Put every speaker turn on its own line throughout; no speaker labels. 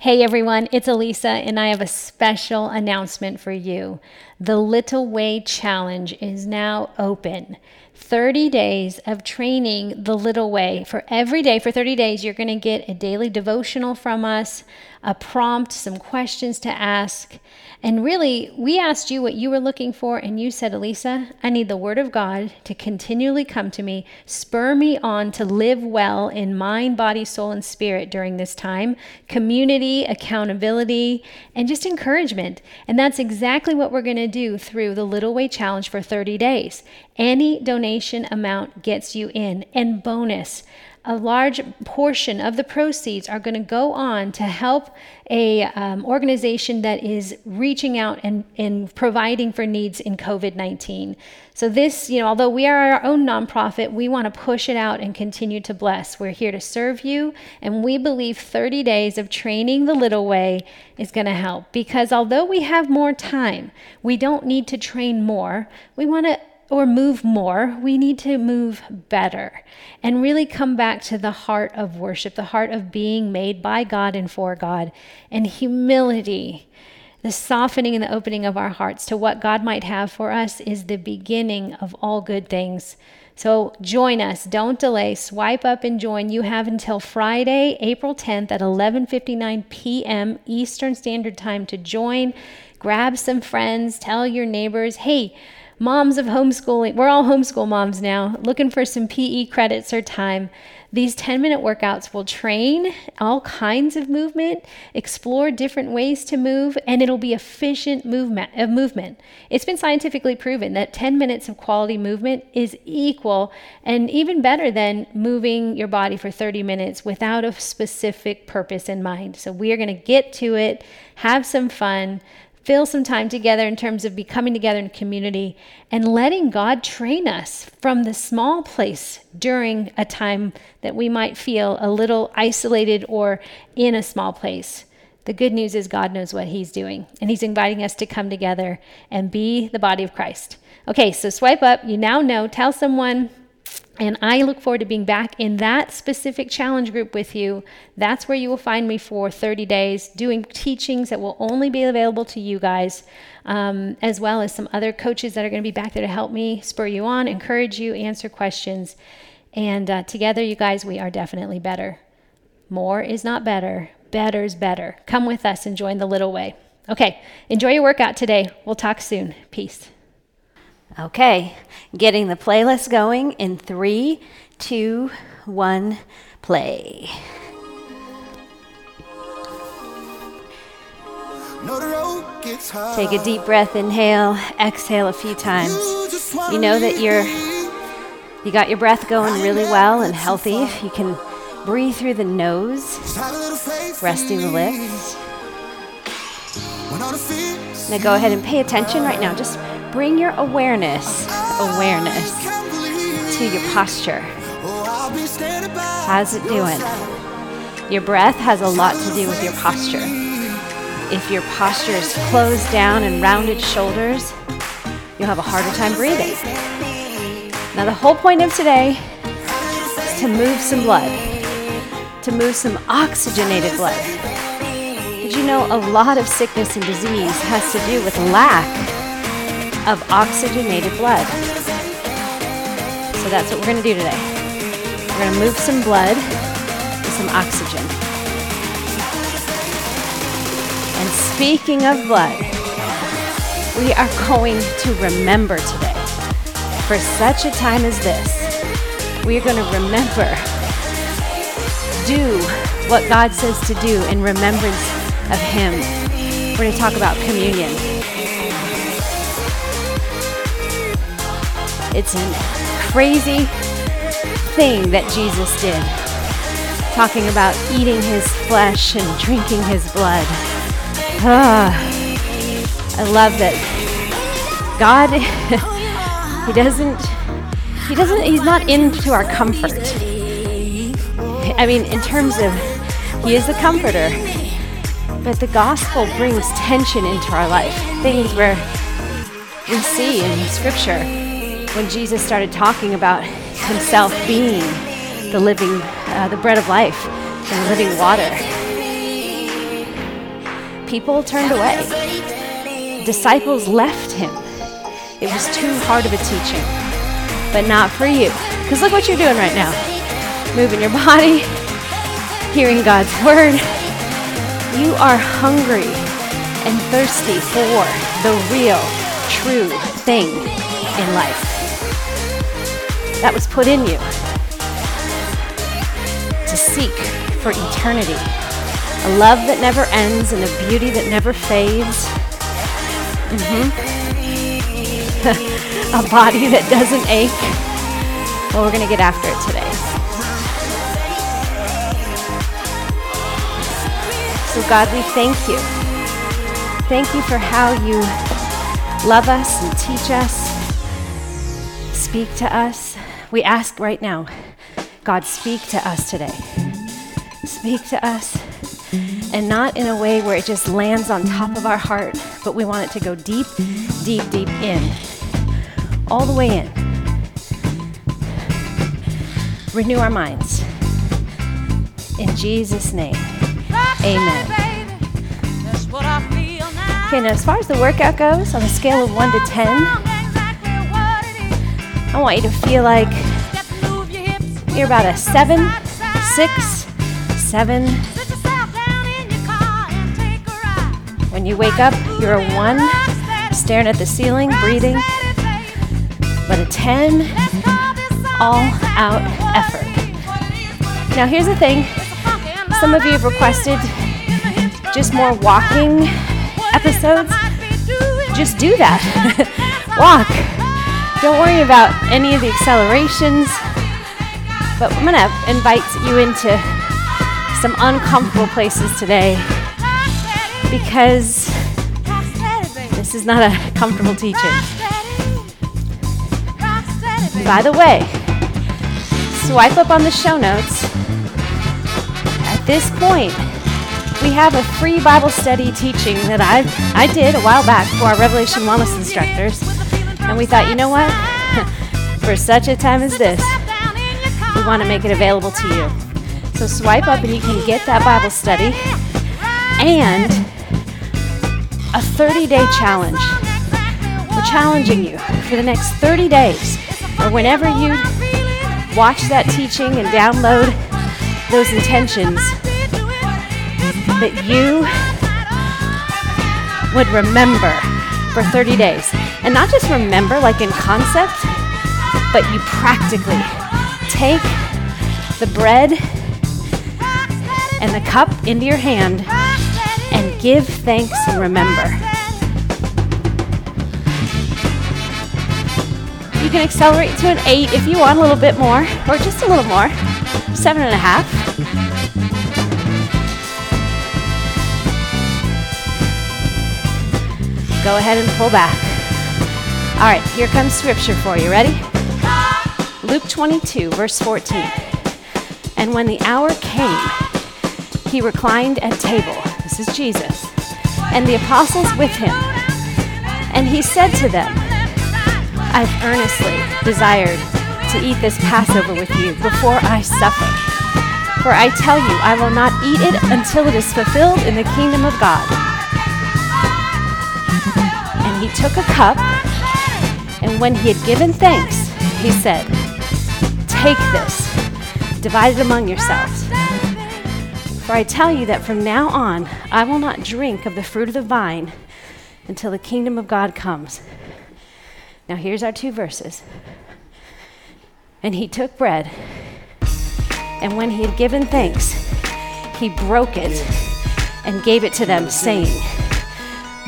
Hey everyone, it's Alisa, and I have a special announcement for you. The Little Way Challenge is now open. 30 days of training the little way. For every day, for 30 days, you're going to get a daily devotional from us, a prompt, some questions to ask. And really, we asked you what you were looking for, and you said, Alisa, I need the Word of God to continually come to me, spur me on to live well in mind, body, soul, and spirit during this time, community, accountability, and just encouragement. And that's exactly what we're going to do through the Little Way Challenge for 30 days. Any donation amount gets you in. And bonus, a large portion of the proceeds are going to go on to help a um, organization that is reaching out and, and providing for needs in COVID-19. So this, you know, although we are our own nonprofit, we want to push it out and continue to bless. We're here to serve you, and we believe 30 days of training the little way is going to help because although we have more time, we don't need to train more. We want to or move more, we need to move better and really come back to the heart of worship, the heart of being made by God and for God, and humility. The softening and the opening of our hearts to what God might have for us is the beginning of all good things. So join us. Don't delay. Swipe up and join. You have until Friday, April 10th at 11:59 p.m. Eastern Standard Time to join. Grab some friends, tell your neighbors, "Hey, moms of homeschooling, we're all homeschool moms now, looking for some PE credits or time. These 10 minute workouts will train all kinds of movement, explore different ways to move, and it'll be efficient movement of movement. It's been scientifically proven that 10 minutes of quality movement is equal and even better than moving your body for 30 minutes without a specific purpose in mind. So we are going to get to it, have some fun, fill some time together in terms of becoming together in community and letting God train us from the small place during a time that we might feel a little isolated or in a small place. The good news is God knows what He's doing, and He's inviting us to come together and be the body of Christ. Okay, so swipe up. You now know. Tell someone and I look forward to being back in that specific challenge group with you. That's where you will find me for 30 days doing teachings that will only be available to you guys, um, as well as some other coaches that are going to be back there to help me spur you on, encourage you, answer questions. And uh, together, you guys, we are definitely better. More is not better, better's better. Come with us and join the little way. Okay, enjoy your workout today. We'll talk soon. Peace. Okay, getting the playlist going in three, two, one, play. Take a deep breath, inhale, exhale a few times. You know that you're you got your breath going really well and healthy. You can breathe through the nose, resting the lips. Now go ahead and pay attention right now. Just bring your awareness, awareness to your posture. How's it doing? Your breath has a lot to do with your posture. If your posture is closed down and rounded shoulders, you'll have a harder time breathing. Now, the whole point of today is to move some blood, to move some oxygenated blood. Did you know a lot of sickness and disease has to do with lack of oxygenated blood. So that's what we're going to do today. We're going to move some blood with some oxygen. And speaking of blood, we are going to remember today. For such a time as this, we are going to remember, do what God says to do in remembrance of Him. We're going to talk about communion. It's a crazy thing that Jesus did, talking about eating his flesh and drinking his blood. Ah, I love that God, he doesn't, he doesn't, he's not into our comfort. I mean, in terms of, he is the comforter, but the gospel brings tension into our life. Things where we see in scripture when Jesus started talking about himself being the living, uh, the bread of life, and the living water. People turned away. Disciples left him. It was too hard of a teaching. But not for you. Because look what you're doing right now moving your body, hearing God's word. You are hungry and thirsty for the real, true thing in life that was put in you to seek for eternity. A love that never ends and a beauty that never fades. Mm-hmm. a body that doesn't ache. Well, we're going to get after it today. So, God, we thank you. Thank you for how you love us and teach us, speak to us. We ask right now, God, speak to us today. Speak to us, and not in a way where it just lands on top of our heart, but we want it to go deep, deep, deep in, all the way in. Renew our minds. In Jesus' name, amen. Okay, now as far as the workout goes, on a scale of 1 to 10, I want you to feel like you're about a seven, six, seven. When you wake up, you're a 1, staring at the ceiling, breathing. But a 10, all out effort. Now, here's the thing some of you have requested just more walking episodes. Just do that. Walk. Don't worry about any of the accelerations. But I'm going to invite you into some uncomfortable places today because this is not a comfortable teaching. By the way, swipe up on the show notes. At this point, we have a free Bible study teaching that I I did a while back for our Revelation Wellness instructors, and we thought, you know what? for such a time as this, we want to make it available to you. So swipe up and you can get that Bible study and a 30-day challenge. We're challenging you for the next 30 days, or whenever you watch that teaching and download those intentions that you would remember for 30 days. And not just remember, like in concept, but you practically take the bread and the cup into your hand and give thanks and remember. You can accelerate to an eight if you want a little bit more, or just a little more. Seven and a half. Go ahead and pull back. All right, here comes scripture for you. Ready? Luke 22, verse 14. And when the hour came, he reclined at table. This is Jesus. And the apostles with him. And he said to them, I've earnestly desired to eat this Passover with you before I suffer. For I tell you, I will not eat it until it is fulfilled in the kingdom of God. And he took a cup, and when he had given thanks, he said, Take this, divide it among yourselves. For I tell you that from now on I will not drink of the fruit of the vine until the kingdom of God comes. Now, here's our two verses. And he took bread, and when he had given thanks, he broke it and gave it to them, saying,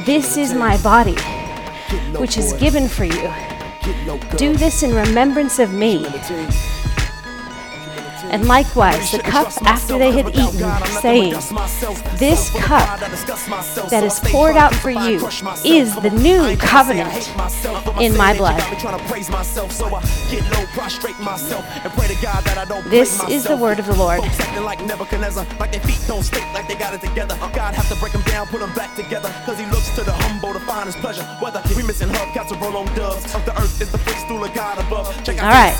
This is my body, which is given for you. Do this in remembrance of me. And likewise, the cup after they had eaten, saying, This cup that is poured out for you is the new covenant in my blood. This is the word of the Lord. All right.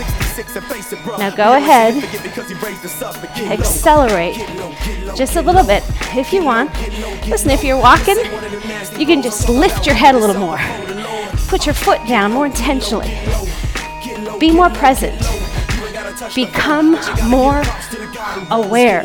Now go ahead accelerate just a little bit if you want. Listen, if you're walking, you can just lift your head a little more. Put your foot down more intentionally. Be more present. Become more aware.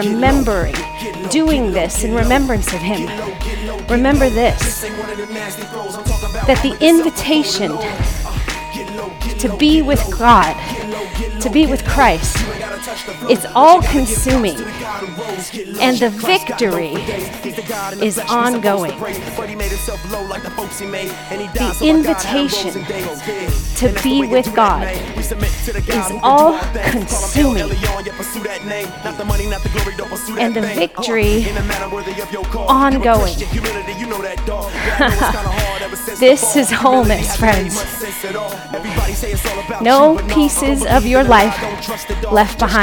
remembering, doing this in remembrance of Him, remember this that the invitation to be with God, to be with Christ, it's all consuming. And the victory is ongoing. The invitation to be with God is all consuming. And the victory ongoing. this is wholeness, friends. No pieces of your life left behind.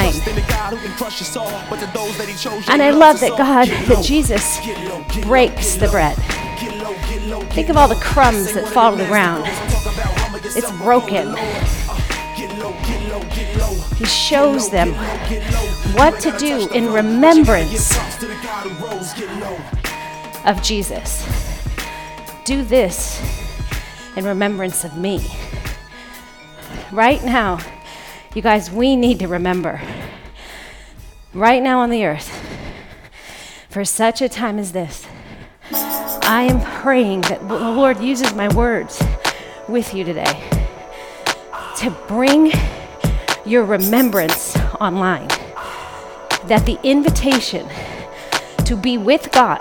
And I love that God, that Jesus breaks the bread. Think of all the crumbs that fall to the ground. It's broken. He shows them what to do in remembrance of Jesus. Do this in remembrance of me. Right now, you guys, we need to remember. Right now on the earth, for such a time as this, I am praying that the Lord uses my words with you today to bring your remembrance online. That the invitation to be with God,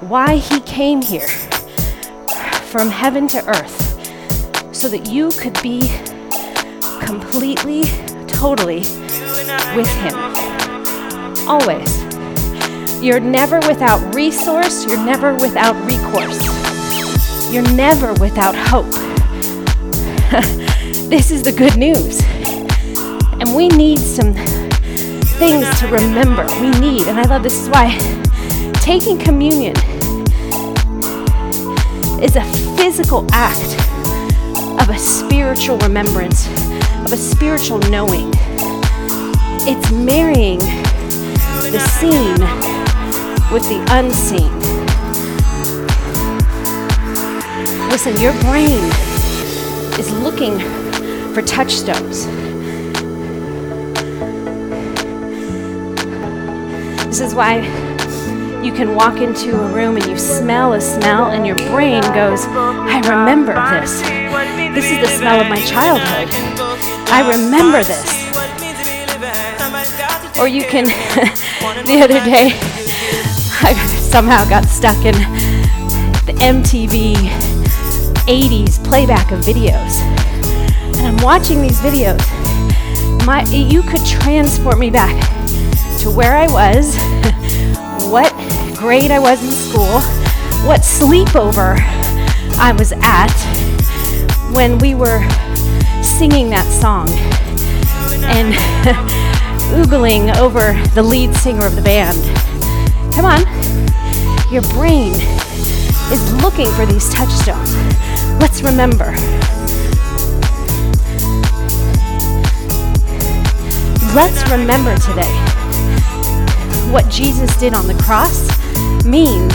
why He came here from heaven to earth, so that you could be completely, totally with Him. Always. You're never without resource, you're never without recourse, you're never without hope. this is the good news. And we need some things to remember. We need, and I love this is why taking communion is a physical act of a spiritual remembrance, a spiritual knowing. It's marrying the seen with the unseen. Listen, your brain is looking for touchstones. This is why you can walk into a room and you smell a smell, and your brain goes, I remember this. This is the smell of my childhood. I remember this. Or you can, the other day, I somehow got stuck in the MTV 80s playback of videos. And I'm watching these videos. My, you could transport me back to where I was, what grade I was in school, what sleepover I was at when we were singing that song and oogling over the lead singer of the band. Come on. Your brain is looking for these touchstones. Let's remember. Let's remember today what Jesus did on the cross means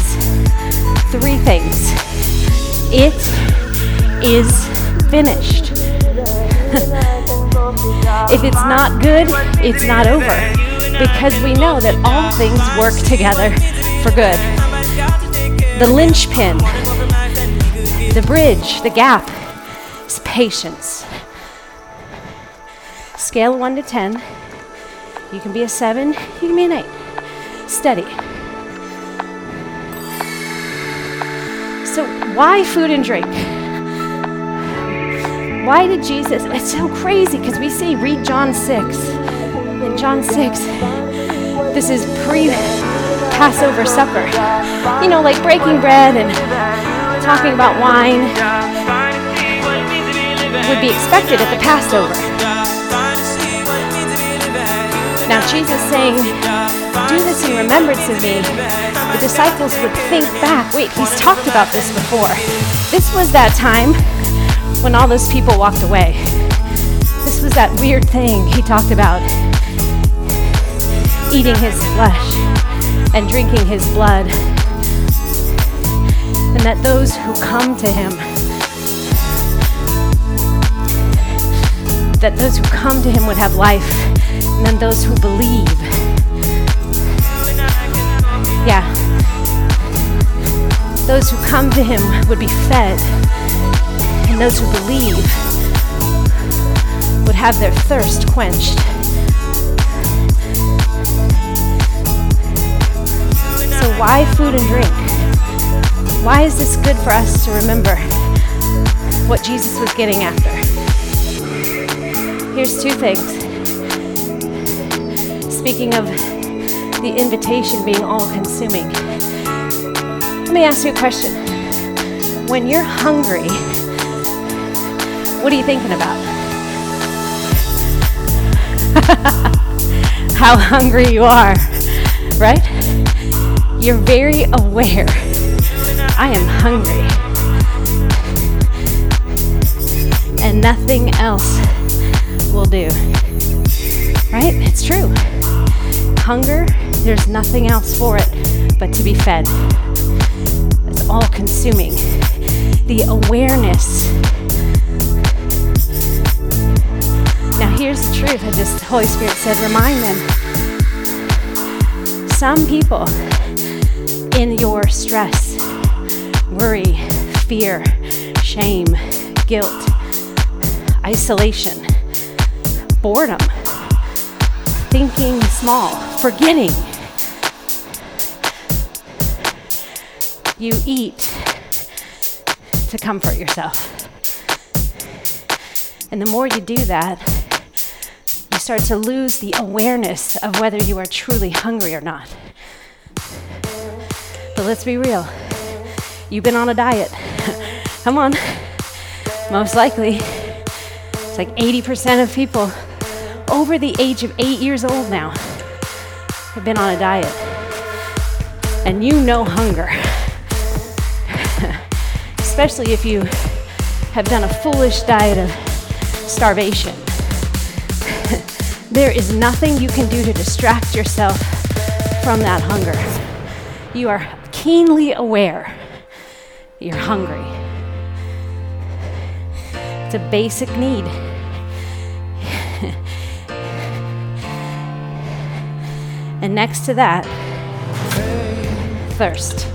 three things. It is finished. if it's not good, it's not over. Because we know that all things work together for good. The linchpin, the bridge, the gap is patience. Scale 1 to 10. You can be a 7, you can be an 8 steady. So, why food and drink? Why did Jesus? It's so crazy because we see, read John 6. In John 6, this is pre Passover supper. You know, like breaking bread and talking about wine would be expected at the Passover. Now, Jesus saying, Do this in remembrance of me. The disciples would think back wait, he's talked about this before. This was that time when all those people walked away. This was that weird thing he talked about eating his flesh and drinking his blood. And that those who come to him, that those who come to him would have life, and then those who believe. Yeah. Those who come to him would be fed, those who believe would have their thirst quenched. So, why food and drink? Why is this good for us to remember what Jesus was getting after? Here's two things. Speaking of the invitation being all consuming, let me ask you a question. When you're hungry, what are you thinking about? How hungry you are, right? You're very aware. I am hungry. And nothing else will do. Right? It's true. Hunger, there's nothing else for it but to be fed. It's all consuming. The awareness. Here's the truth. I just, the Holy Spirit said, remind them. Some people in your stress, worry, fear, shame, guilt, isolation, boredom, thinking small, forgetting. You eat to comfort yourself. And the more you do that, start to lose the awareness of whether you are truly hungry or not. But let's be real. You've been on a diet. Come on. Most likely, it's like 80% of people over the age of eight years old now have been on a diet. And you know hunger. Especially if you have done a foolish diet of starvation. There is nothing you can do to distract yourself from that hunger. You are keenly aware you're hungry. It's a basic need. and next to that, thirst.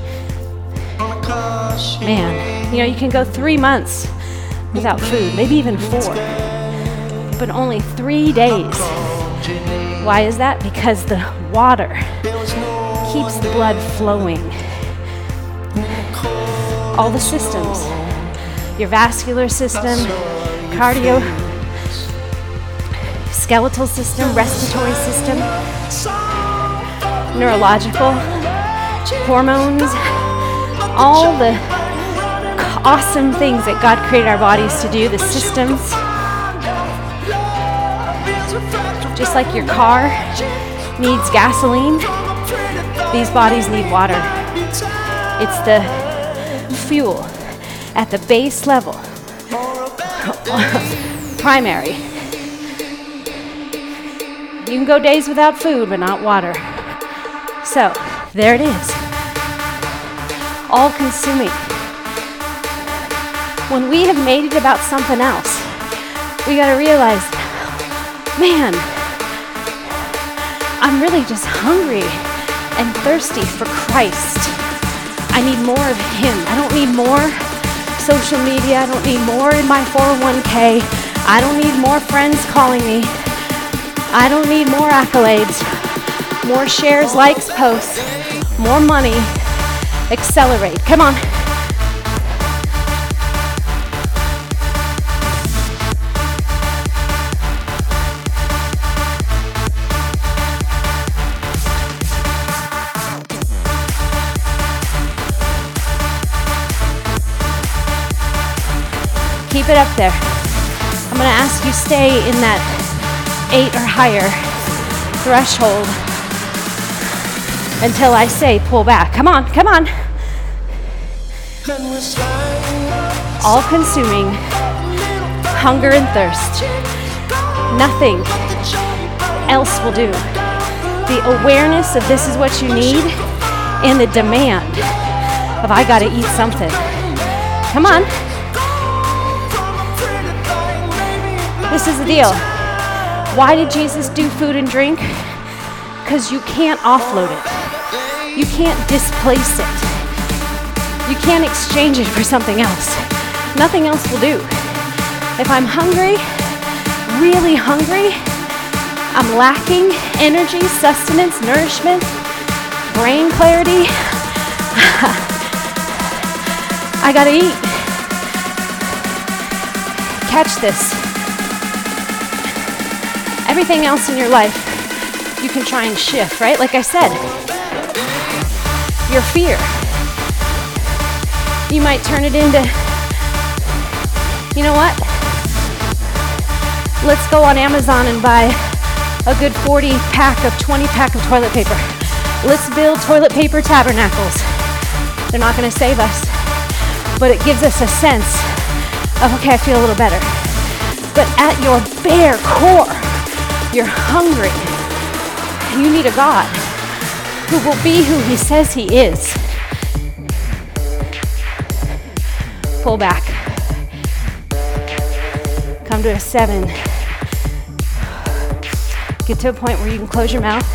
Man, you know, you can go three months without food, maybe even four, but only three days. Why is that? Because the water keeps the blood flowing. All the systems your vascular system, cardio, skeletal system, respiratory system, neurological, hormones, all the awesome things that God created our bodies to do, the systems. Just like your car needs gasoline, these bodies need water. It's the fuel at the base level, primary. You can go days without food, but not water. So, there it is. All consuming. When we have made it about something else, we got to realize man, I'm really just hungry and thirsty for Christ. I need more of Him. I don't need more social media. I don't need more in my 401k. I don't need more friends calling me. I don't need more accolades, more shares, likes, posts, more money. Accelerate. Come on. Keep it up there. I'm going to ask you stay in that eight or higher threshold until I say pull back. Come on, come on. All consuming hunger and thirst. Nothing else will do. The awareness of this is what you need and the demand of I got to eat something. Come on. This is the deal. Why did Jesus do food and drink? Because you can't offload it, you can't displace it, you can't exchange it for something else. Nothing else will do. If I'm hungry, really hungry, I'm lacking energy, sustenance, nourishment, brain clarity. I gotta eat. Catch this. Everything else in your life, you can try and shift, right? Like I said, your fear. You might turn it into, you know what? Let's go on Amazon and buy a good 40 pack of 20 pack of toilet paper. Let's build toilet paper tabernacles. They're not going to save us, but it gives us a sense of, okay, I feel a little better. But at your bare core, you're hungry. You need a God who will be who he says he is. Pull back. Come to a seven. Get to a point where you can close your mouth,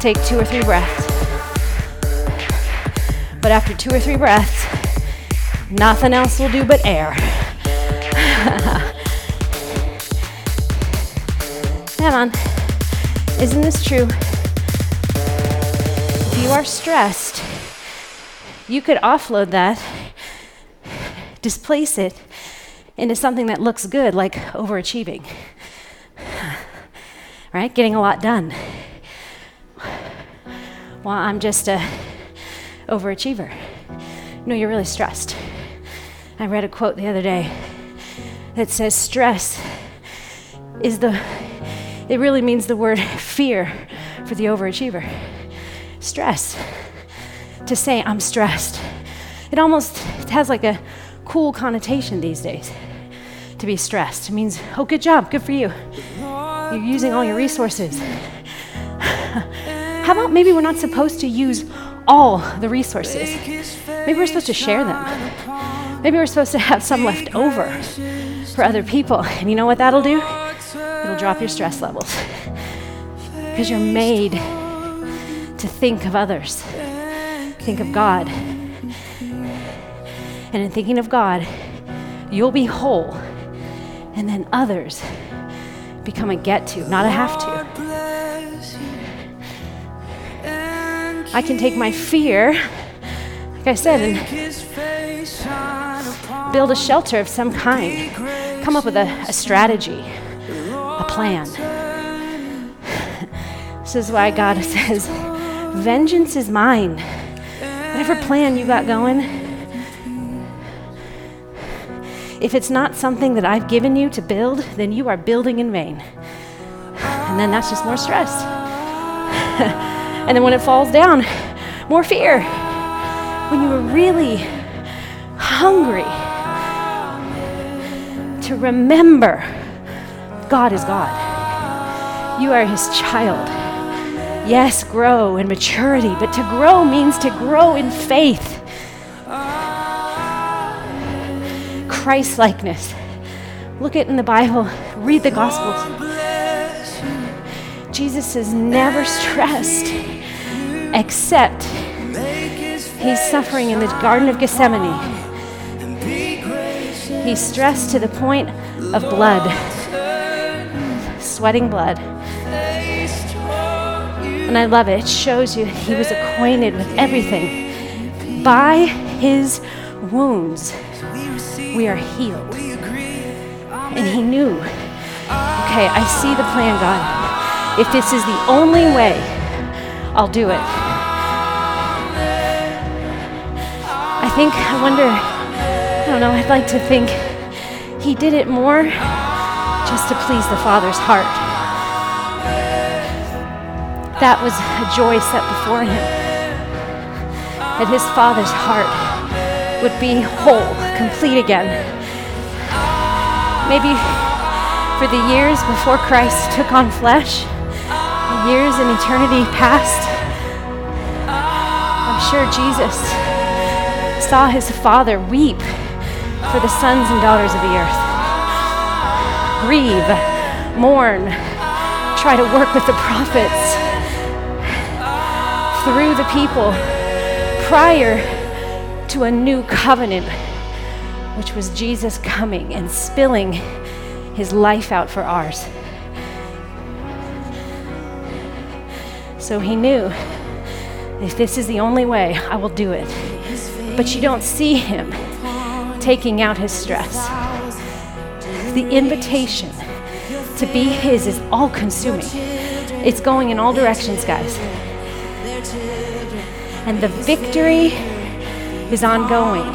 take two or three breaths. But after two or three breaths, nothing else will do but air. Come on. Isn't this true? If you are stressed, you could offload that, displace it into something that looks good, like overachieving right? Getting a lot done. Well, I'm just a overachiever. No, you're really stressed. I read a quote the other day that says stress is the it really means the word fear for the overachiever. Stress. To say I'm stressed. It almost it has like a cool connotation these days. To be stressed. It means, oh good job, good for you. You're using all your resources. How about maybe we're not supposed to use all the resources? Maybe we're supposed to share them. Maybe we're supposed to have some left over for other people. And you know what that'll do? It'll drop your stress levels. Because you're made to think of others, think of God. And in thinking of God, you'll be whole. And then others become a get to, not a have to. I can take my fear, like I said, and build a shelter of some kind, come up with a, a strategy, plan. this is why God says, Vengeance is mine. Whatever plan you got going, if it's not something that I've given you to build, then you are building in vain. And then that's just more stress. and then when it falls down, more fear. When you are really hungry to remember God is God, you are His child. Yes, grow in maturity, but to grow means to grow in faith. Christ likeness. Look it in the Bible, read the Gospels. Jesus is never stressed except he's suffering in the Garden of Gethsemane. He's stressed to the point of blood, sweating blood. And I love it. It shows you he was acquainted with everything. By his wounds, we are healed. And he knew, okay, I see the plan, God. If this is the only way, I'll do it. I think, I wonder, I don't know, I'd like to think He did it more just to please the Father's heart. That was a joy set before him. That his Father's heart would be whole, complete again. Maybe for the years before Christ took on flesh, years in eternity past, I'm sure Jesus saw his Father weep for the sons and daughters of the earth. Grieve, mourn, try to work with the prophets through the people prior to a new covenant, which was Jesus coming and spilling his life out for ours. So he knew if this is the only way, I will do it. But you don't see him taking out his stress. The invitation to be His is all consuming, it's going in all directions, guys. And the victory is ongoing.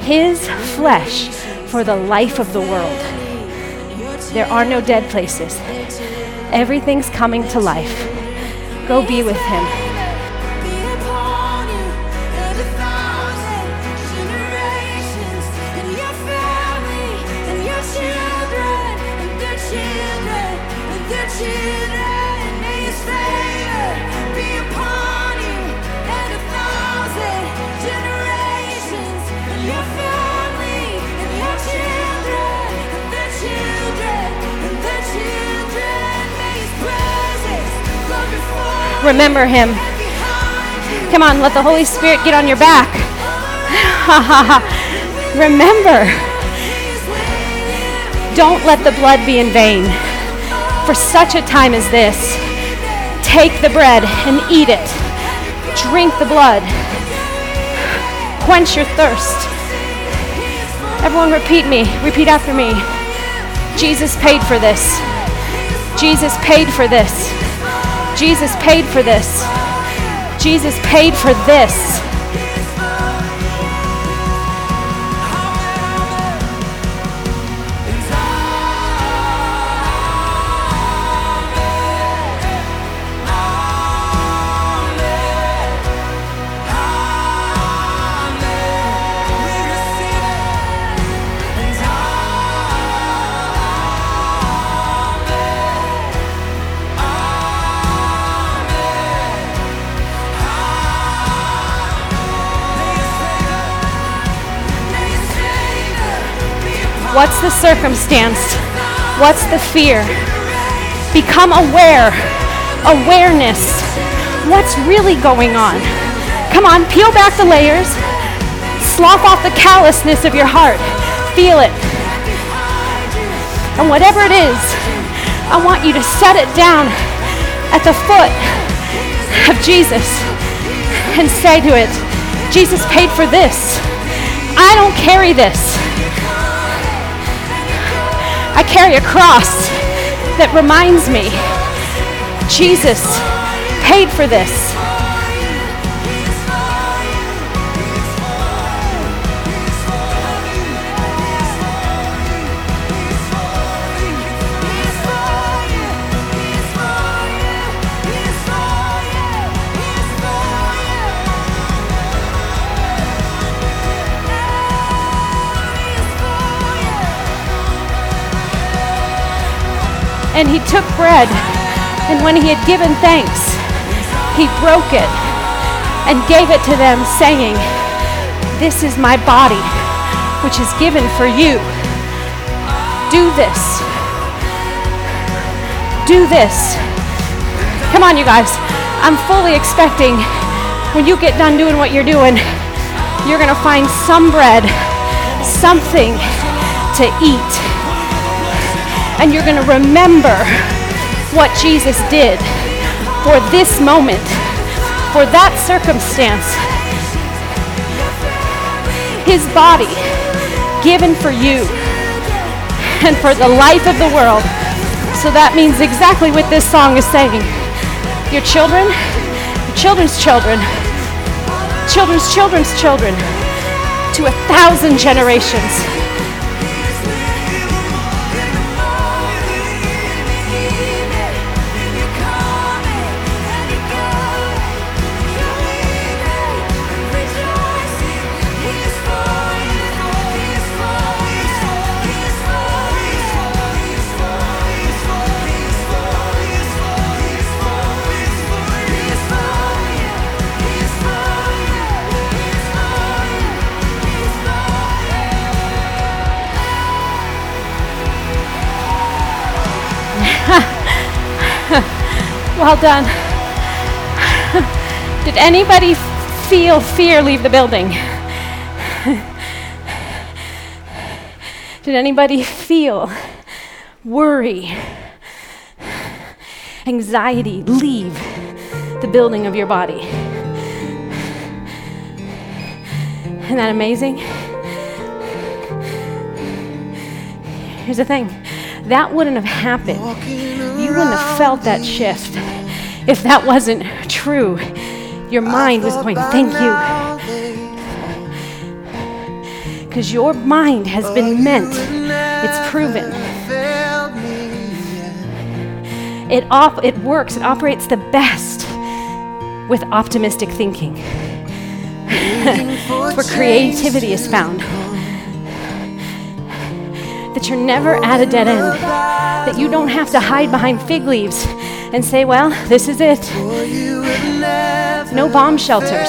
His flesh for the life of the world. There are no dead places. Everything's coming to life. Go be with Him. Remember him. Come on, let the Holy Spirit get on your back. remember. Don't let the blood be in vain. For such a time as this, take the bread and eat it. Drink the blood. Quench your thirst. Everyone repeat me. Repeat after me. Jesus paid for this. Jesus paid for this. Jesus paid for this. Jesus paid for this. What's the circumstance? What's the fear? Become aware. Awareness. What's really going on? Come on, peel back the layers. Slough off the callousness of your heart. Feel it. And whatever it is, I want you to set it down at the foot of Jesus and say to it, Jesus paid for this. I don't carry this. I carry a cross that reminds me Jesus paid for this. And he took bread, and when he had given thanks, he broke it and gave it to them, saying, This is my body, which is given for you. Do this. Do this. Come on, you guys. I'm fully expecting when you get done doing what you're doing, you're going to find some bread, something to eat and you're going to remember what Jesus did for this moment, for that circumstance. His body given for you and for the life of the world. So that means exactly what this song is saying. Your children, your children's children, children's children's children, to a thousand generations Well done. Did anybody feel fear leave the building? Did anybody feel worry, anxiety leave the building of your body? Isn't that amazing? Here's the thing that wouldn't have happened. You wouldn't have felt that shift if that wasn't true. Your mind was going, Thank you. Because your mind has been meant, it's proven. It, op- it works, it operates the best with optimistic thinking. it's where creativity is found that you're never at a dead end, that you don't have to hide behind fig leaves and say, well, this is it. No bomb shelters.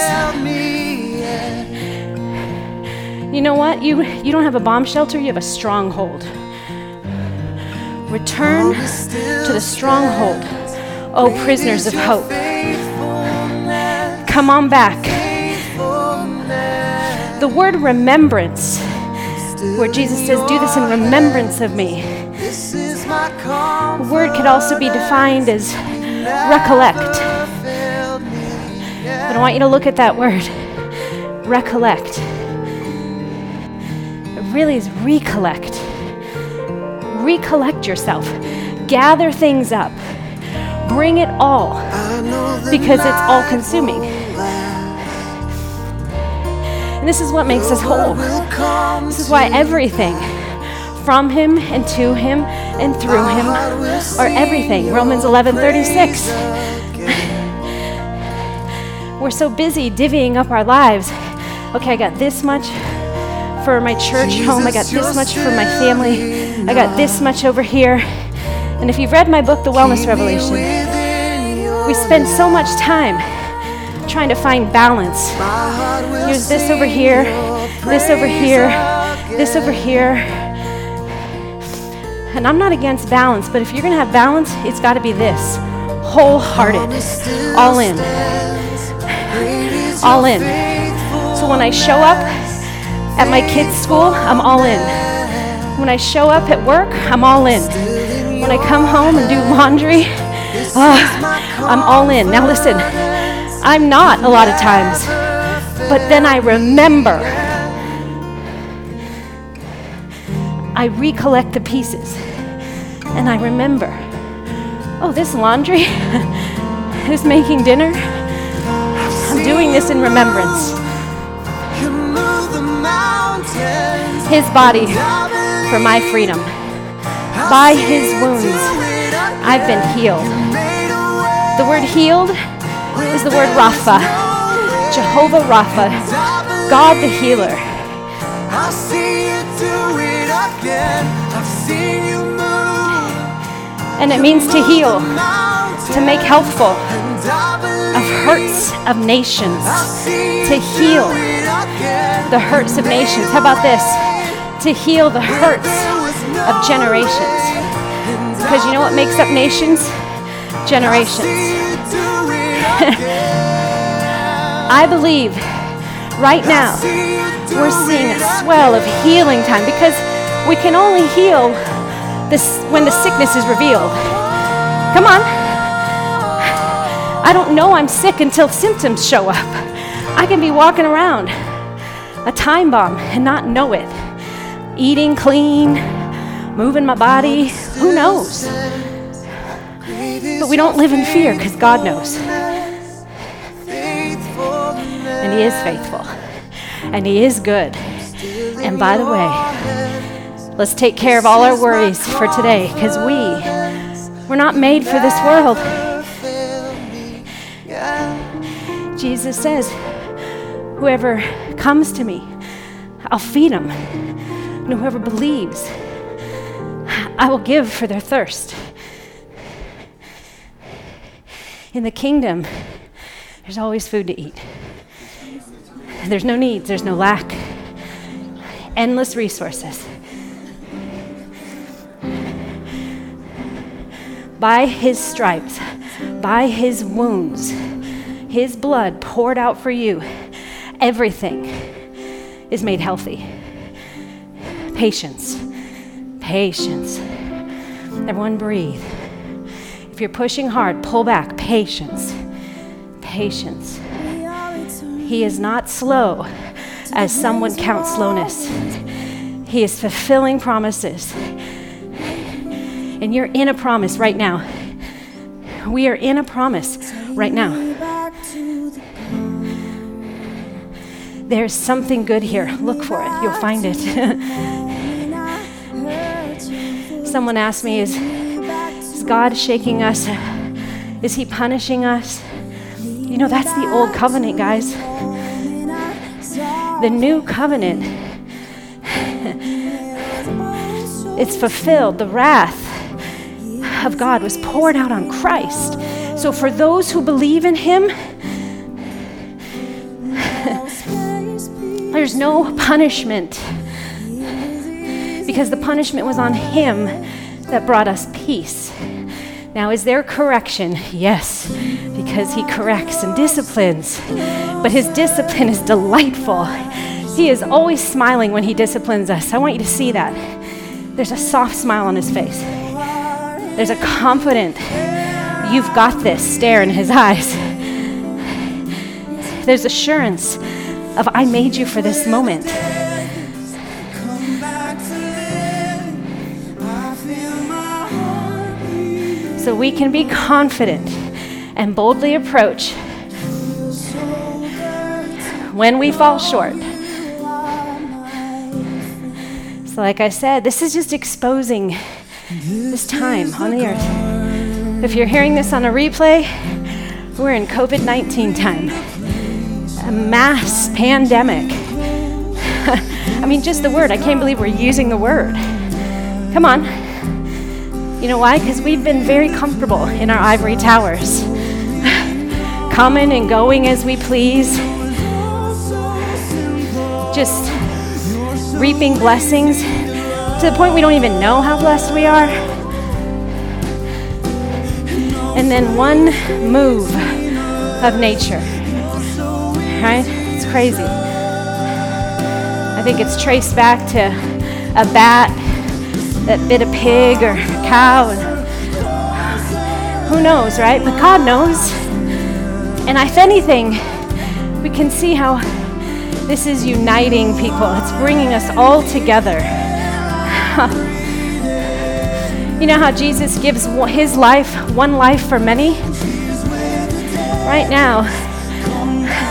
You know what? You, you don't have a bomb shelter, you have a stronghold. Return to the stronghold, oh prisoners of hope. Come on back. The word remembrance where Jesus says, Do this in remembrance of me. The word could also be defined as recollect. But I want you to look at that word recollect. It really is recollect. Recollect yourself, gather things up, bring it all because it's all consuming. And this is what makes us whole. This is why everything from him and to him and through him are everything. Romans 11:36. We're so busy divvying up our lives. Okay, I got this much for my church home. I got this much for my family. I got this much over here. And if you've read my book, The Wellness Revelation, we spend so much time trying to find balance. Here's this over here, this over here, this over here. And I'm not against balance, but if you're going to have balance, it's got to be this wholehearted, all in. All in. So when I show up at my kids' school, I'm all in. When I show up at work, I'm all in. When I come home and do laundry, oh, I'm all in. Now listen, I'm not a lot of times, but then I remember. I recollect the pieces and I remember oh, this laundry is making dinner. I'm doing this in remembrance. His body for my freedom. By his wounds, I've been healed. The word healed is the word Rapha, Jehovah Rapha, God the healer. And it means to heal, to make healthful of hurts of nations, to heal the hurts of nations. How about this? To heal the hurts of generations. Because you know what makes up nations? Generations. I believe right now we're seeing a swell of healing time because we can only heal this when the sickness is revealed. Come on. I don't know I'm sick until symptoms show up. I can be walking around a time bomb and not know it. Eating clean, moving my body, who knows? But we don't live in fear because God knows. And He is faithful. And He is good. And by the way, let's take care of all our worries for today because we, we're not made for this world. Jesus says, Whoever comes to me, I'll feed him. And whoever believes, I will give for their thirst. In the kingdom, there's always food to eat. There's no needs, there's no lack, endless resources. By his stripes, by his wounds, his blood poured out for you, everything is made healthy. Patience, patience. Everyone breathe. If you're pushing hard, pull back. Patience, patience. He is not slow as someone counts slowness. He is fulfilling promises. And you're in a promise right now. We are in a promise right now. There's something good here. Look for it, you'll find it. Someone asked me, is, is God shaking us? Is He punishing us? You know, that's the old covenant, guys. The new covenant, it's fulfilled. The of God was poured out on Christ. So for those who believe in Him, there's no punishment because the punishment was on Him that brought us peace. Now, is there correction? Yes, because He corrects and disciplines. But His discipline is delightful. He is always smiling when He disciplines us. I want you to see that. There's a soft smile on His face. There's a confident, you've got this stare in his eyes. There's assurance of, I made you for this moment. So we can be confident and boldly approach when we fall short. So, like I said, this is just exposing this time on the earth. If you're hearing this on a replay, we're in COVID 19 time, a mass pandemic. I mean, just the word. I can't believe we're using the word. Come on. You know why? Because we've been very comfortable in our ivory towers, coming and going as we please, just reaping blessings to the point we don't even know how blessed we are. And then one move of nature, right? It's crazy. I think it's traced back to a bat that bit a pig or a cow. And uh, who knows, right? But God knows. And if anything, we can see how this is uniting people. It's bringing us all together. you know how Jesus gives his life, one life for many? Right now,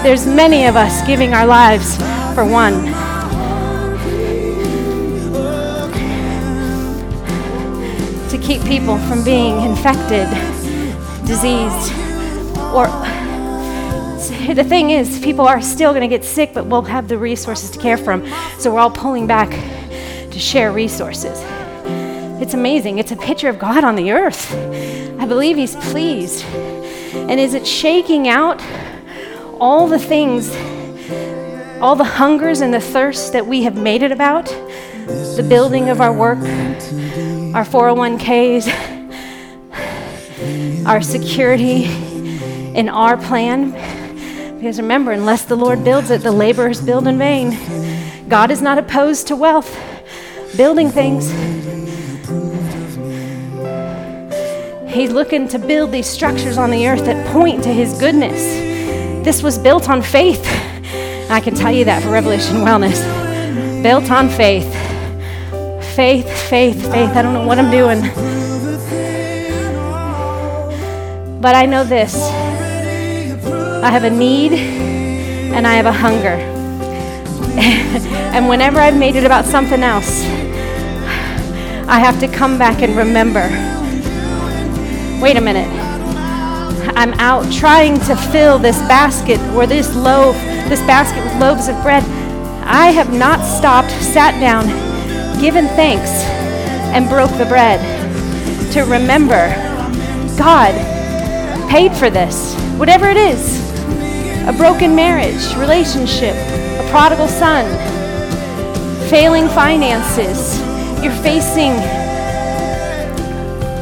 there's many of us giving our lives for one. To keep people from being infected, diseased, or the thing is, people are still going to get sick, but we'll have the resources to care for them. So we're all pulling back to share resources. It's amazing. It's a picture of God on the earth. I believe He's pleased. And is it shaking out all the things, all the hungers and the thirsts that we have made it about? The building of our work, our 401ks, our security in our plan. Because remember, unless the Lord builds it, the laborers build in vain. God is not opposed to wealth building things. He's looking to build these structures on the earth that point to His goodness. This was built on faith. I can tell you that for Revelation Wellness. Built on faith. Faith, faith, faith. I don't know what I'm doing. But I know this I have a need and I have a hunger. and whenever I've made it about something else, I have to come back and remember wait a minute. I'm out trying to fill this basket or this loaf, this basket with loaves of bread. I have not stopped, sat down, given thanks, and broke the bread to remember God paid for this, whatever it is a broken marriage, relationship, a prodigal son, failing finances, you're facing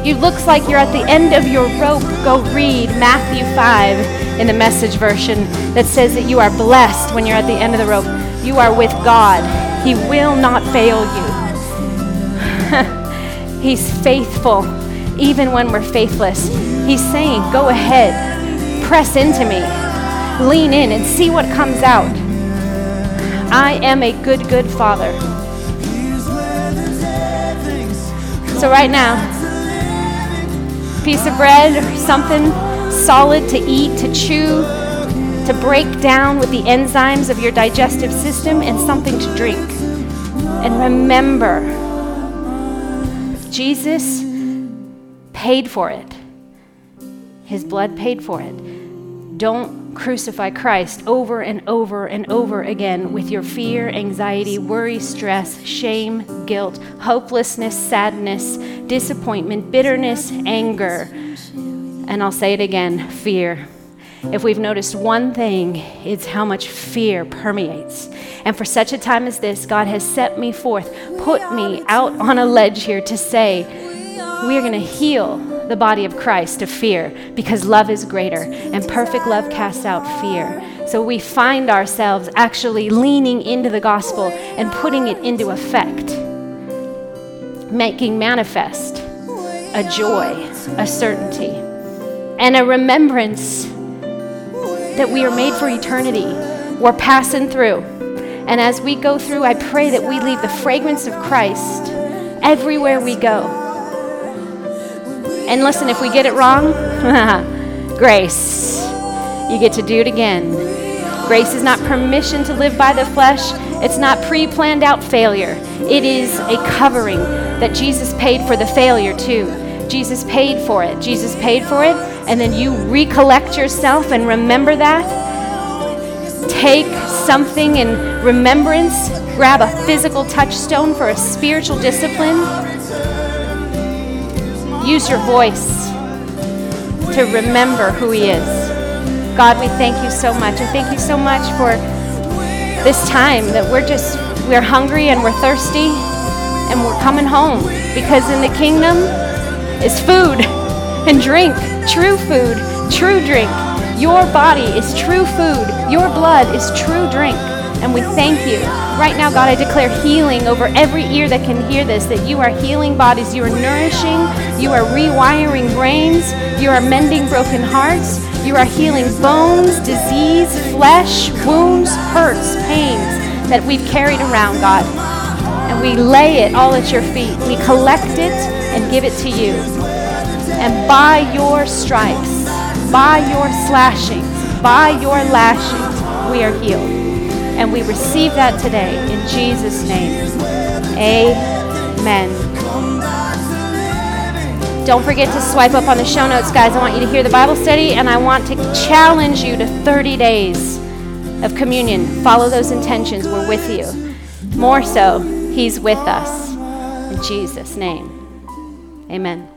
You looks like you're at the end of your rope. Go read Matthew 5 in the message version that says that you are blessed when you're at the end of the rope. You are with God. He will not fail you. He's faithful even when we're faithless. He's saying, Go ahead, press into me, lean in, and see what comes out. I am a good, good father. So, right now, piece of bread or something solid to eat, to chew, to break down with the enzymes of your digestive system, and something to drink. And remember, Jesus paid for it. His blood paid for it. Don't crucify Christ over and over and over again with your fear, anxiety, worry, stress, shame, guilt, hopelessness, sadness, disappointment, bitterness, anger. And I'll say it again fear. If we've noticed one thing, it's how much fear permeates. And for such a time as this, God has set me forth, put me out on a ledge here to say, we are going to heal the body of Christ of fear because love is greater and perfect love casts out fear. So we find ourselves actually leaning into the gospel and putting it into effect, making manifest a joy, a certainty, and a remembrance that we are made for eternity. We're passing through. And as we go through, I pray that we leave the fragrance of Christ everywhere we go and listen, if we get it wrong, grace. You get to do it again. Grace is not permission to live by the flesh, it's not pre planned out failure. It is a covering that Jesus paid for the failure, too. Jesus paid for it. Jesus paid for it, and then you recollect yourself and remember that. Take something in remembrance, grab a physical touchstone for a spiritual discipline Use your voice to remember who He is. God, we thank you so much. I thank you so much for this time that we're just, we're hungry and we're thirsty and we're coming home because in the kingdom is food and drink, true food, true drink. Your body is true food, your blood is true drink. And we thank you. Right now, God, I declare healing over every ear that can hear this, that you are healing bodies, you are nourishing, you are rewiring brains, you are mending broken hearts, you are healing bones, disease, flesh, wounds, hurts, pains that we've carried around, God. And we lay it all at your feet. We collect it and give it to you. And by your stripes, by your slashings, by your lashings, we are healed. And we receive that today in Jesus' name. Amen. Don't forget to swipe up on the show notes, guys. I want you to hear the Bible study, and I want to challenge you to 30 days of communion. Follow those intentions. We're with you. More so, He's with us. In Jesus' name. Amen.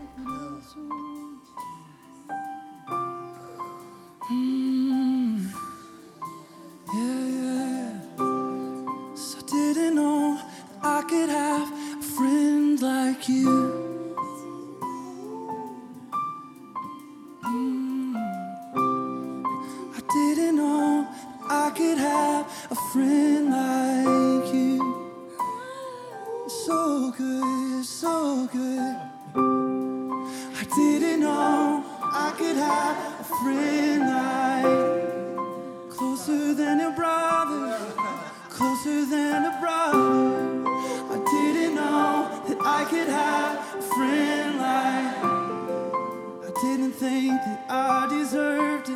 I could have a friend like I didn't think that I deserved it.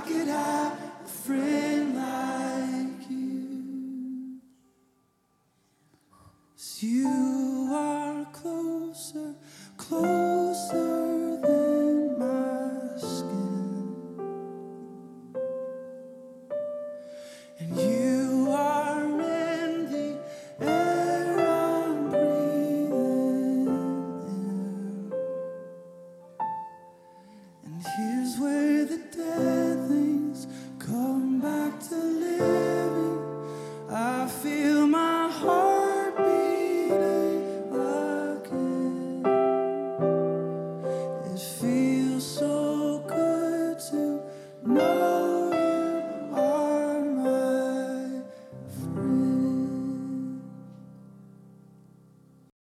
could have a friend.